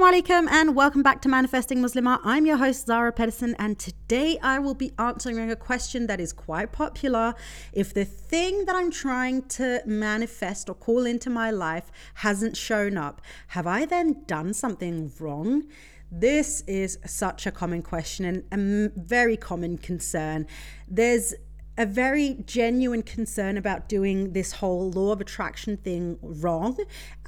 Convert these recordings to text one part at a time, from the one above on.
Assalamu alaikum and welcome back to Manifesting Muslimah. I'm your host Zara Pedersen and today I will be answering a question that is quite popular. If the thing that I'm trying to manifest or call into my life hasn't shown up, have I then done something wrong? This is such a common question and a very common concern. There's a very genuine concern about doing this whole law of attraction thing wrong.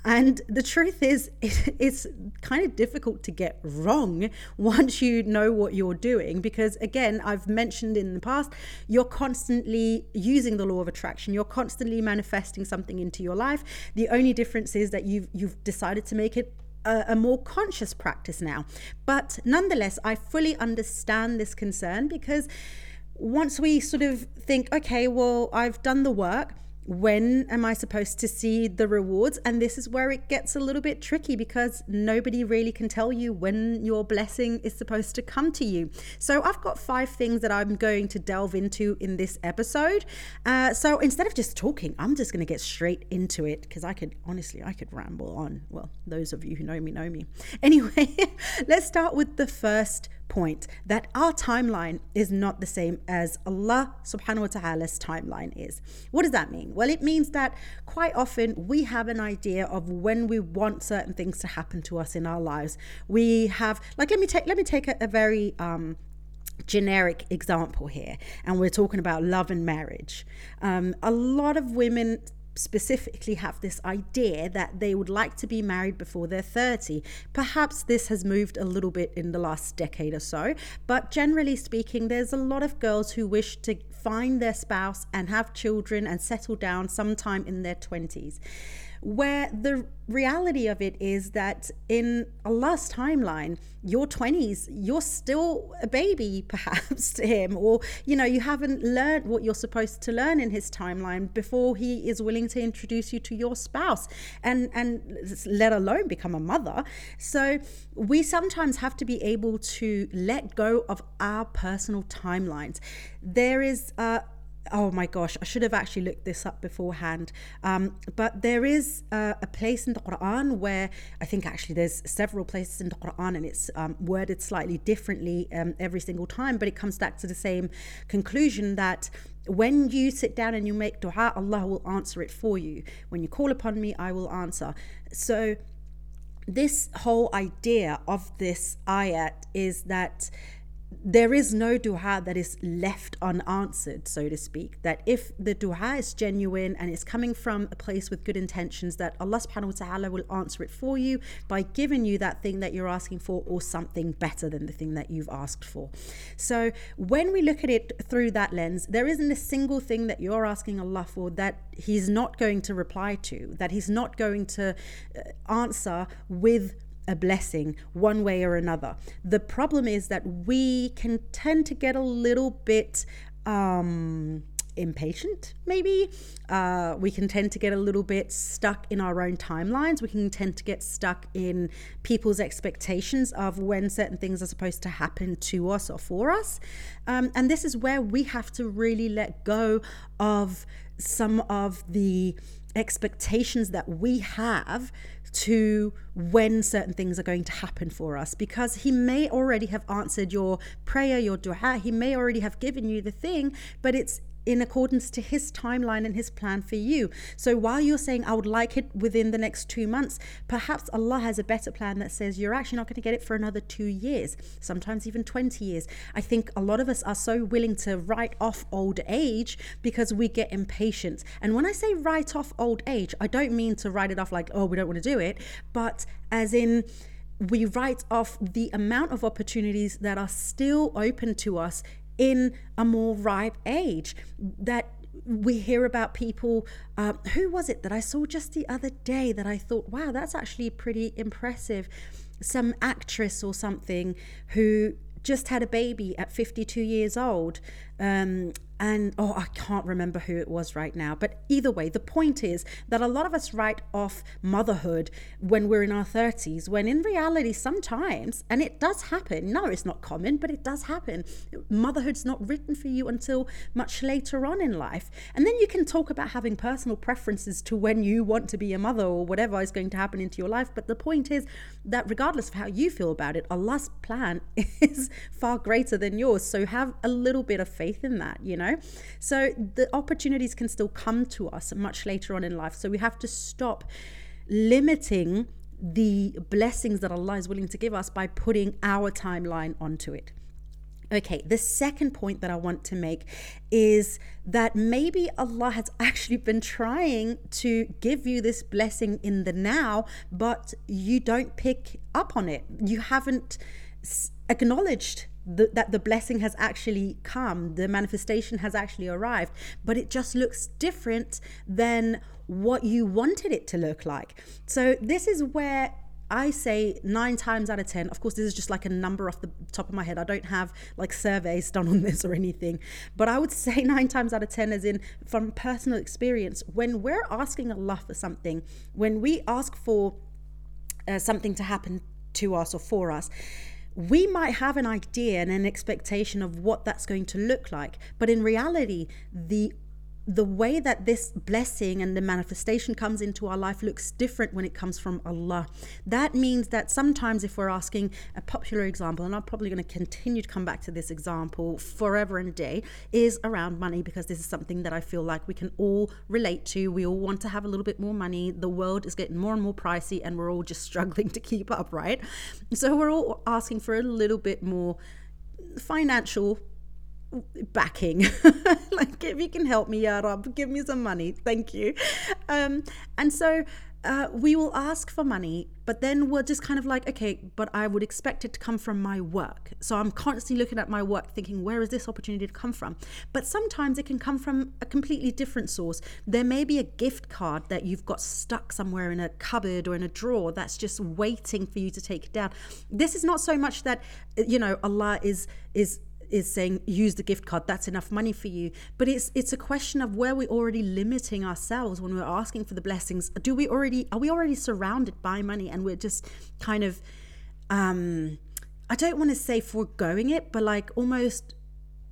And the truth is, it's kind of difficult to get wrong once you know what you're doing. Because again, I've mentioned in the past, you're constantly using the law of attraction. You're constantly manifesting something into your life. The only difference is that you've you've decided to make it a, a, more conscious practice now. But nonetheless, I fully understand this concern because once we sort of think, okay, well, I've done the work, when am I supposed to see the rewards? And this is where it gets a little bit tricky because nobody really can tell you when your blessing is supposed to come to you. So I've got five things that I'm going to delve into in this episode. Uh, so instead of just talking, I'm just going to get straight into it because I could honestly, I could ramble on. Well, those of you who know me know me. Anyway, let's start with the first point that our timeline is not the same as Allah subhanahu wa ta'ala's timeline is. What does that mean? Well, it means that quite often we have an idea of when we want certain things to happen to us in our lives. We have like let me take let me take a, a very um generic example here and we're talking about love and marriage um, a lot of women specifically have this idea that they would like to be married before they're 30. Perhaps this has moved a little bit in the last decade or so, but generally speaking, there's a lot of girls who wish to find their spouse and have children and settle down sometime in their 20s where the reality of it is that in Allah's timeline, your 20s, you're still a baby, perhaps, to Him, or you know, you haven't learned what you're supposed to learn in His timeline before He is willing to introduce you to your spouse and, and let alone become a mother. So, we sometimes have to be able to let go of our personal timelines. There is a oh my gosh, I should have actually looked this up beforehand. Um, but there is uh, a place in the Quran where I think actually there's several places in the Quran and it's um, worded slightly differently um, every single time, but it comes back to the same conclusion that when you sit down and you make dua, Allah will answer it for you. When you call upon me, I will answer. So, this whole idea of this ayat is that there is no dua that is left unanswered, so to speak. That if the dua is genuine and it's coming from a place with good intentions, that Allah subhanahu wa ta'ala will answer it for you by giving you that thing that you're asking for or something better than the thing that you've asked for. So when we look at it through that lens, there isn't a single thing that you're asking Allah for that He's not going to reply to, that He's not going to uh, answer with a blessing one way or another. The problem is that we can tend to get a little bit um, impatient, maybe. Uh, we can tend to get a little bit stuck in our own timelines. We can tend to get stuck in people's expectations of when certain things are supposed to happen to us or for us. Um, and this is where we have to really let go of some of the expectations that we have to when certain things are going to happen for us because he may already have answered your prayer your dua he may already have given you the thing but it's in accordance to his timeline and his plan for you. So while you're saying, I would like it within the next two months, perhaps Allah has a better plan that says you're actually not going to get it for another two years, sometimes even 20 years. I think a lot of us are so willing to write off old age because we get impatient. And when I say write off old age, I don't mean to write it off like, oh, we don't want to do it, but as in, we write off the amount of opportunities that are still open to us in a more ripe age that we hear about people uh, who was it that i saw just the other day that i thought wow that's actually pretty impressive. Some actress or something who just had a baby at 52 years old Um, and oh, I can't remember who it was right now. But either way, the point is that a lot of us write off motherhood when we're in our 30s, when in reality, sometimes, and it does happen. No, it's not common, but it does happen. Motherhood's not written for you until much later on in life. And then you can talk about having personal preferences to when you want to be a mother or whatever is going to happen into your life. But the point is that regardless of how you feel about it, Allah's plan is far greater than yours. So have a little bit of faith in that, you know? So the opportunities can still come to us much later on in life. So we have to stop limiting the blessings that Allah is willing to give us by putting our timeline onto it. Okay, the second point that I want to make is that maybe Allah has actually been trying to give you this blessing in the now, but you don't pick up on it. You haven't acknowledged the, that the blessing has actually come, the manifestation has actually arrived, but it just looks different than what you wanted it to look like. So, this is where I say nine times out of 10, of course, this is just like a number off the top of my head. I don't have like surveys done on this or anything, but I would say nine times out of 10, as in from personal experience, when we're asking Allah for something, when we ask for uh, something to happen to us or for us, we might have an idea and an expectation of what that's going to look like but in reality the the way that this blessing and the manifestation comes into our life looks different when it comes from Allah. That means that sometimes, if we're asking a popular example, and I'm probably going to continue to come back to this example forever and a day, is around money because this is something that I feel like we can all relate to. We all want to have a little bit more money. The world is getting more and more pricey, and we're all just struggling to keep up, right? So we're all asking for a little bit more financial backing if you can help me ya Rab, give me some money thank you um, and so uh, we will ask for money, but then we're just kind of like, okay, but I would expect it to come from my work. So I'm constantly looking at my work thinking, where is this opportunity to come from? But sometimes it can come from a completely different source. There may be a gift card that you've got stuck somewhere in a cupboard or in a drawer that's just waiting for you to take it down. This is not so much that, you know, Allah is, is, is saying use the gift card that's enough money for you. But it's it's a question of where we're already limiting ourselves when we're asking for the blessings. Do we already are we already surrounded by money and we're just kind of um I don't want to say foregoing it but like almost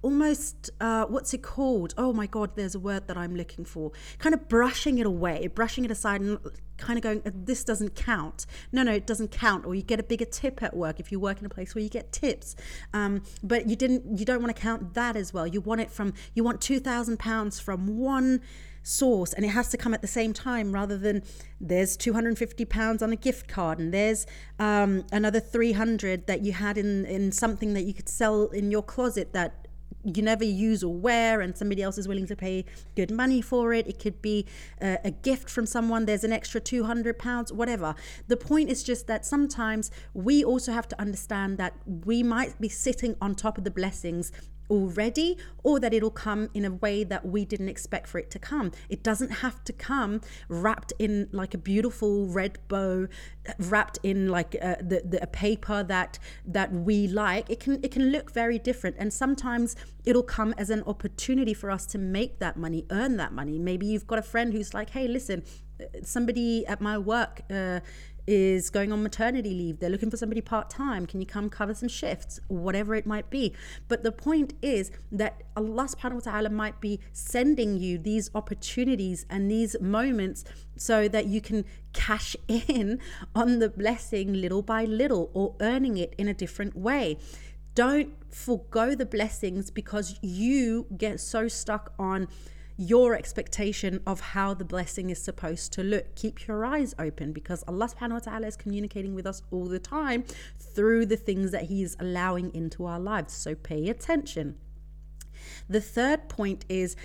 almost uh, what's it called? Oh my god there's a word that i'm looking for. Kind of brushing it away brushing it aside and kind of going this doesn't count. No no it doesn't count. Or you get a bigger tip at work if you work in a place where you get tips. Um, but you didn't you don't want to count that as well. You want it from you want 2000 pounds from one source and it has to come at the same time rather than there's 250 pounds on a gift card and there's um, another 300 that you had in in something that you could sell in your closet that you never use or wear and somebody else is willing to pay good money for it. It could be a, a gift from someone there's an extra 200 pounds whatever. The point is just that sometimes we also have to understand that we might be sitting on top of the blessings already or that it'll come in a way that we didn't expect for it to come. It doesn't have to come wrapped in like a beautiful red bow, wrapped in like a, uh, the, the, a paper that that we like. It can it can look very different and sometimes it'll come as an opportunity for us to make that money, earn that money. Maybe you've got a friend who's like, "Hey, listen, uh, somebody at my work uh, is going on maternity leave. They're looking for somebody part time. Can you come cover some shifts? Whatever it might be. But the point is that Allah subhanahu wa ta'ala might be sending you these opportunities and these moments so that you can cash in on the blessing little by little or earning it in a different way. Don't forego the blessings because you get so stuck on your expectation of how the blessing is supposed to look. Keep your eyes open because Allah subhanahu wa ta'ala is communicating with us all the time through the things that He is allowing into our lives. So pay attention. The third point is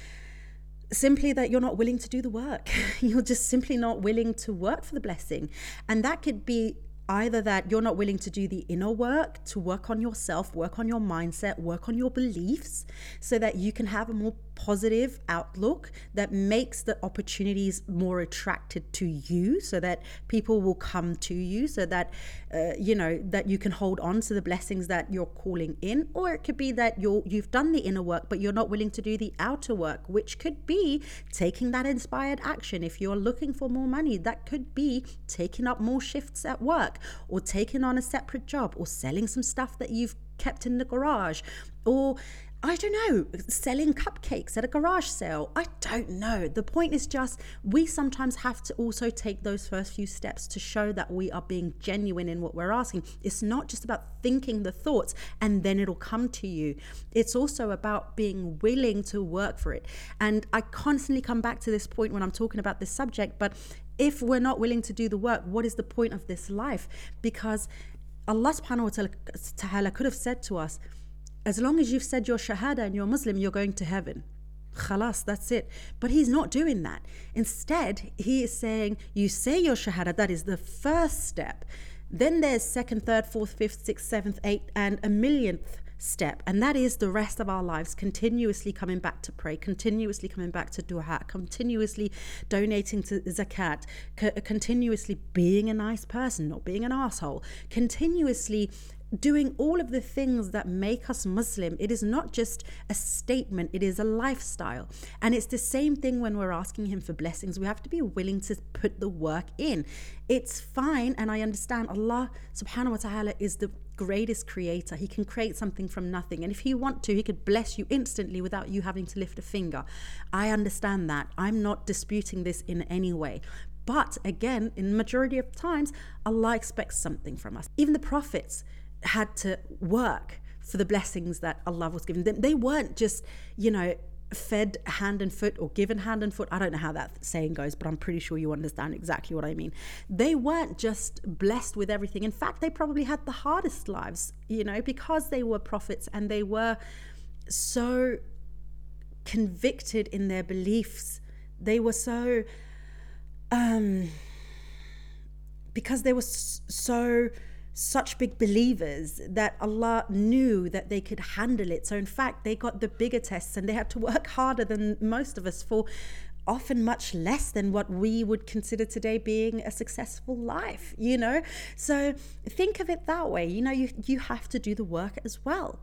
simply that you're not willing to do the work. You're just simply not willing to work for the blessing. And that could be either that you're not willing to do the inner work to work on yourself, work on your mindset, work on your beliefs so that you can have a more positive outlook that makes the opportunities more attracted to you so that people will come to you so that uh, you know that you can hold on to the blessings that you're calling in. Or it could be that you're you've done the inner work but you're not willing to do the outer work which could be taking that inspired action. If you're looking for more money that could be taking up more shifts at work or taking on a separate job or selling some stuff that you've kept in the garage or I don't know, selling cupcakes at a garage sale. I don't know. The point is just we sometimes have to also take those first few steps to show that we are being genuine in what we're asking. It's not just about thinking the thoughts and then it'll come to you. It's also about being willing to work for it. And I constantly come back to this point when I'm talking about this subject, but if we're not willing to do the work, what is the point of this life? Because Allah subhanahu wa ta'ala could have said to us, as long as you've said your shahada and you're Muslim, you're going to heaven. Khalas, that's it. But he's not doing that. Instead, he is saying, you say your shahada, that is the first step. Then there's second, third, fourth, fifth, sixth, seventh, eighth, and a millionth step. And that is the rest of our lives continuously coming back to pray, continuously coming back to dua, continuously donating to zakat, co- continuously being a nice person, not being an asshole, continuously doing all of the things that make us Muslim. It is not just a statement, it is a lifestyle. And it's the same thing when we're asking Him for blessings. We have to be willing to put the work in. It's fine, and I understand Allah subhanahu wa ta'ala is the greatest creator. He can create something from nothing. And if he want to, he could bless you instantly without you having to lift a finger. I understand that. I'm not disputing this in any way. But again, in majority of times, Allah expects something from us. Even the prophets, had to work for the blessings that Allah was giving them. They weren't just, you know, fed hand and foot or given hand and foot. I don't know how that saying goes, but I'm pretty sure you understand exactly what I mean. They weren't just blessed with everything. In fact, they probably had the hardest lives, you know, because they were prophets and they were so convicted in their beliefs. They were so um because they were so such big believers that Allah knew that they could handle it. So, in fact, they got the bigger tests and they had to work harder than most of us for often much less than what we would consider today being a successful life, you know? So, think of it that way. You know, you, you have to do the work as well.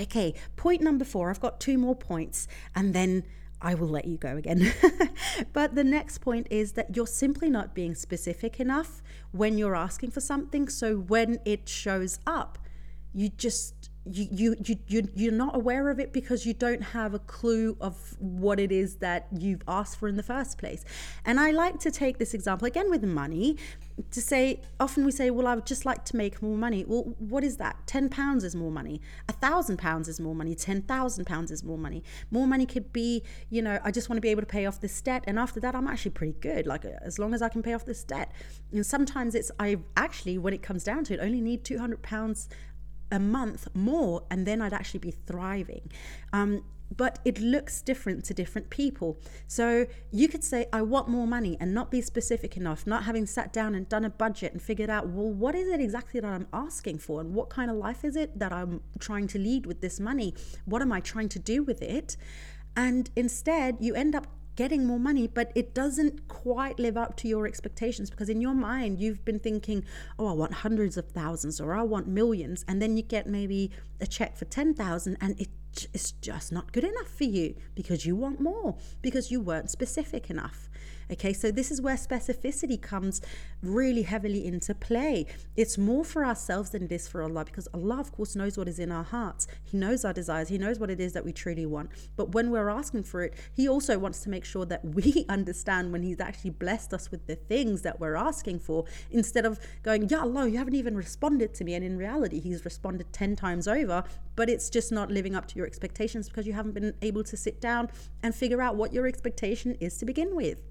Okay, point number four. I've got two more points and then I will let you go again. but the next point is that you're simply not being specific enough when you're asking for something. So when it shows up, you just you, you you you you're not aware of it because you don't have a clue of what it is that you've asked for in the first place. And I like to take this example again with money to say often we say well i would just like to make more money. Well what is that? 10 pounds is more money. A thousand pounds is more money. 10,000 pounds is more money. More money could be you know i just want to be able to pay off this debt and after that i'm actually pretty good. Like uh, as long as i can pay off this debt. And sometimes it's i actually when it comes down to it only need 200 pounds a month more and then I'd actually be thriving. Um, but it looks different to different people. So you could say, I want more money and not be specific enough, not having sat down and done a budget and figured out, well, what is it exactly that I'm asking for? And what kind of life is it that I'm trying to lead with this money? What am I trying to do with it? And instead, you end up getting more money, but it doesn't quite live up to your expectations because in your mind you've been thinking, oh, I want hundreds of thousands or I want millions, and then you get maybe a check for 10,000 and it it's just not good enough for you because you want more because you weren't specific enough. Okay, so this is where specificity comes really heavily into play. It's more for ourselves than it is for Allah because Allah, of course, knows what is in our hearts. He knows our desires, He knows what it is that we truly want. But when we're asking for it, He also wants to make sure that we understand when He's actually blessed us with the things that we're asking for instead of going, Ya Allah, you haven't even responded to me. And in reality, He's responded 10 times over, but it's just not living up to your expectations because you haven't been able to sit down and figure out what your expectation is to begin with.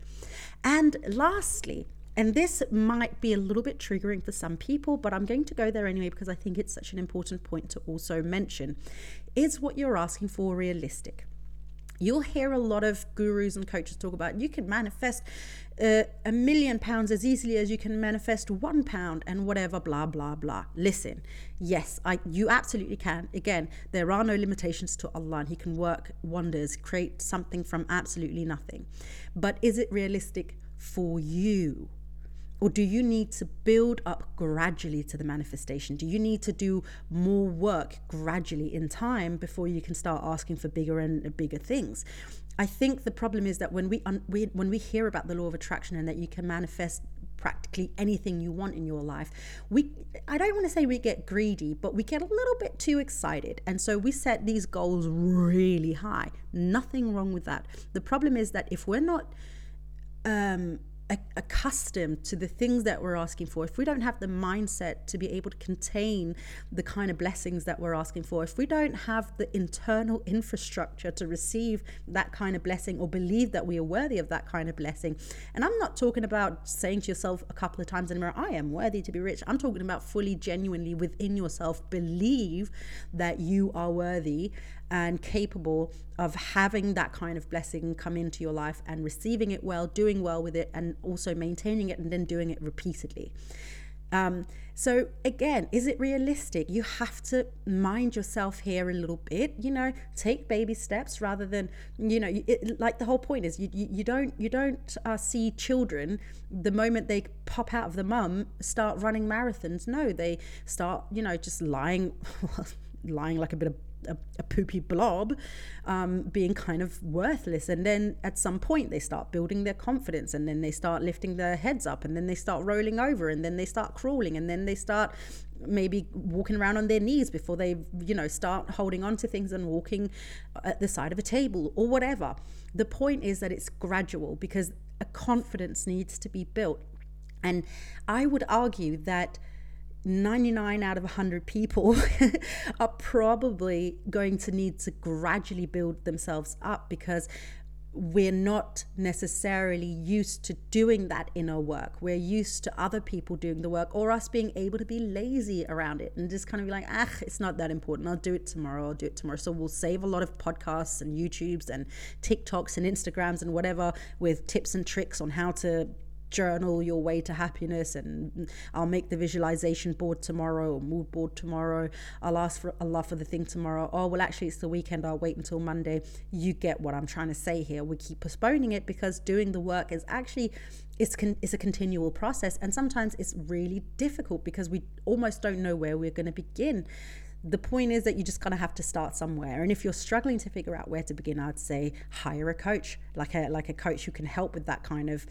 And lastly, and this might be a little bit triggering for some people, but I'm going to go there anyway because I think it's such an important point to also mention. Is what you're asking for realistic? You'll hear a lot of gurus and coaches talk about you can manifest uh, a million pounds as easily as you can manifest one pound and whatever, blah, blah, blah. Listen, yes, I, you absolutely can. Again, there are no limitations to Allah and He can work wonders, create something from absolutely nothing. But is it realistic for you? Or do you need to build up gradually to the manifestation? Do you need to do more work gradually in time before you can start asking for bigger and bigger things? I think the problem is that when we, un- we when we hear about the law of attraction and that you can manifest practically anything you want in your life we i don't want to say we get greedy but we get a little bit too excited and so we set these goals really high nothing wrong with that the problem is that if we're not um accustomed to the things that we're asking for, if we don't have the mindset to be able to contain the kind of blessings that we're asking for, if we don't have the internal infrastructure to receive that kind of blessing or believe that we are worthy of that kind of blessing, and I'm not talking about saying to yourself a couple of times in a mirror, I am worthy to be rich. I'm talking about fully, genuinely within yourself believe that you are worthy and capable of having that kind of blessing come into your life and receiving it well, doing well with it, and also maintaining it and then doing it repeatedly. Um, so again, is it realistic? You have to mind yourself here a little bit. You know, take baby steps rather than you know. It, like the whole point is, you you, you don't you don't uh, see children the moment they pop out of the mum start running marathons. No, they start you know just lying, lying like a bit of a, a poopy blob um, being kind of worthless. And then at some point they start building their confidence and then they start lifting their heads up and then they start rolling over and then they start crawling and then they start maybe walking around on their knees before they you know start holding on to things and walking at the side of a table or whatever. The point is that it's gradual because a confidence needs to be built. And i would argue that 99 out of 100 people are probably going to need to gradually build themselves up because we're not necessarily used to doing that inner work. We're used to other people doing the work or us being able to be lazy around it and just kind of be like, ah, it's not that important. I'll do it tomorrow. I'll do it tomorrow. So we'll save a lot of podcasts and YouTubes and TikToks and Instagrams and whatever with tips and tricks on how to journal your way to happiness and I'll make the visualization board tomorrow or mood board tomorrow. I'll ask for Allah for the thing tomorrow. Oh, well, actually, it's the weekend. I'll wait until Monday. You get what I'm trying to say here. We keep postponing it because doing the work is actually it's, con- it's a continual process and sometimes it's really difficult because we almost don't know where we're going to begin the point is that you just kind of have to start somewhere. And if you're struggling to figure out where to begin i'd say hire a coach like a like a coach who can help with that kind of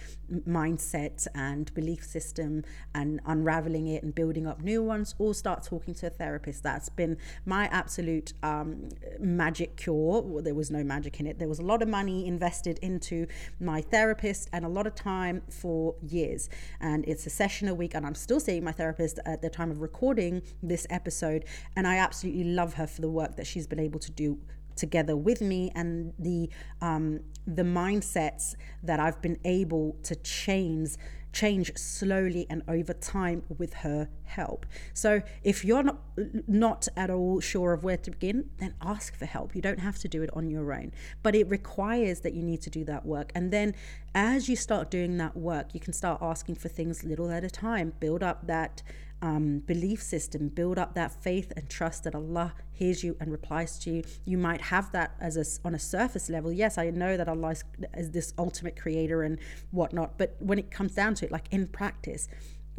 mindset and belief system and unraveling it and building up new ones or start talking to a therapist. That's been my absolute um, magic cure. Well, there was no magic in it. There was a lot of money invested into my therapist and a lot of time for years. And it's a session a week and i'm still seeing my therapist at the time of recording this episode. And i absolutely love her for the work that she's been able to do together with me and the um, the mindsets that I've been able to change change slowly and over time with her help. So if you're not not at all sure of where to begin, then ask for help. You don't have to do it on your own, but it requires that you need to do that work. And then as you start doing that work, you can start asking for things little at a time. Build up that um, belief system, build up that faith and trust that Allah hears you and replies to you. You might have that as a, on a surface level. Yes, I know that Allah is, is this ultimate creator and whatnot, but when it comes down to it, like in practice,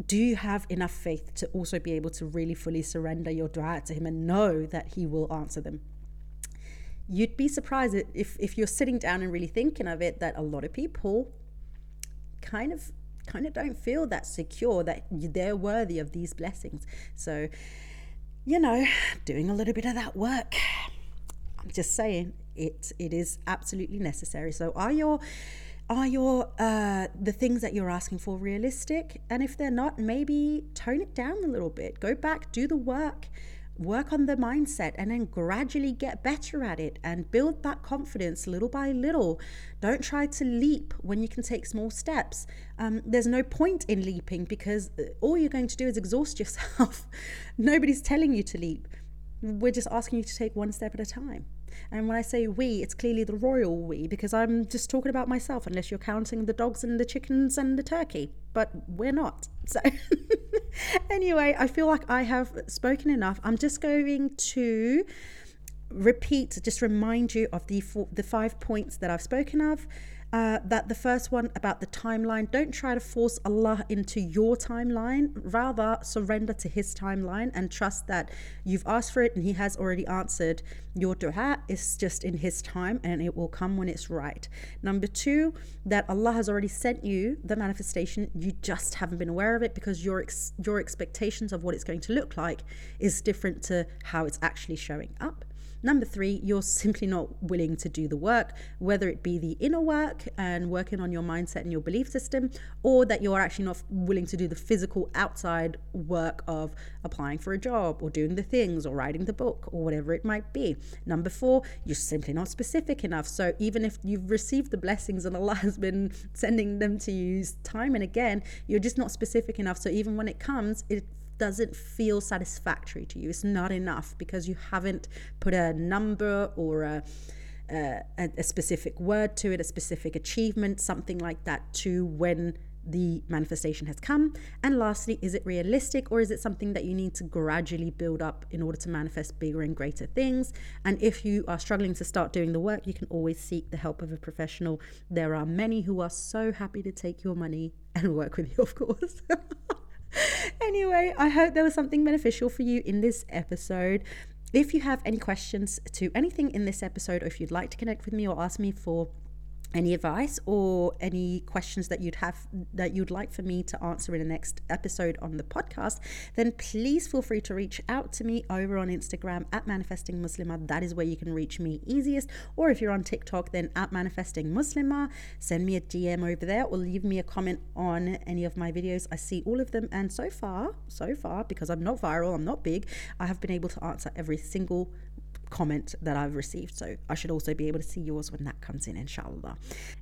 do you have enough faith to also be able to really fully surrender your dua to Him and know that He will answer them? You'd be surprised if, if you're sitting down and really thinking of it that a lot of people kind of kind of don't feel that secure that they're worthy of these blessings. So, you know, doing a little bit of that work. I'm just saying it it is absolutely necessary. So are your are your uh, the things that you're asking for realistic? And if they're not, maybe tone it down a little bit. Go back, do the work work on the mindset and then gradually get better at it and build that confidence little by little. Don't try to leap when you can take small steps. Um, there's no point in leaping because uh, all you're going to do is exhaust yourself. Nobody's telling you to leap. We're just asking you to take one step at a time. And when I say we, it's clearly the royal we because I'm just talking about myself, unless you're counting the dogs and the chickens and the turkey. But we're not. So, anyway, I feel like I have spoken enough. I'm just going to repeat, just remind you of the four, the five points that I've spoken of. Uh, that the first one about the timeline, don't try to force Allah into your timeline. Rather, surrender to His timeline and trust that you've asked for it and He has already answered your dua. It's just in His time and it will come when it's right. Number two, that Allah has already sent you the manifestation. You just haven't been aware of it because your ex- your expectations of what it's going to look like is different to how it's actually showing up. Number three, you're simply not willing to do the work, whether it be the inner work and working on your mindset and your belief system, or that you're actually not willing to do the physical outside work of applying for a job or doing the things or writing the book or whatever it might be. Number four, you're simply not specific enough. So even if you've received the blessings and Allah has been sending them to you time and again, you're just not specific enough. So even when it comes, it doesn't feel satisfactory to you. It's not enough because you haven't put a number or a, a, a specific word to it, a specific achievement, something like that to when the manifestation has come? And lastly, is it realistic or is it something that you need to gradually build up in order to manifest bigger and greater things? And if you are struggling to start doing the work, you can always seek the help of a professional. There are many who are so happy to take your money and work with you, of course. anyway, I hope there was something beneficial for you in this episode. If you have any questions to anything in this episode, or if you'd like to connect with me or ask me for any advice or any questions that you'd have that you'd like for me to answer in the next episode on the podcast, then please feel free to reach out to me over on Instagram at manifesting Muslimah. That is where you can reach me easiest. Or if you're on TikTok, then at manifesting Muslimah, send me a DM over there or leave me a comment on any of my videos. I see all of them, and so far, so far, because I'm not viral, I'm not big, I have been able to answer every single comment that I've received. So I should also be able to see yours when that comes in, inshallah.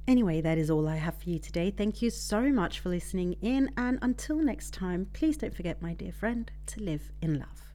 Anyway, that is all I have for you today. Thank you so much for listening in. And until next time, please don't forget, my dear friend, to live in love.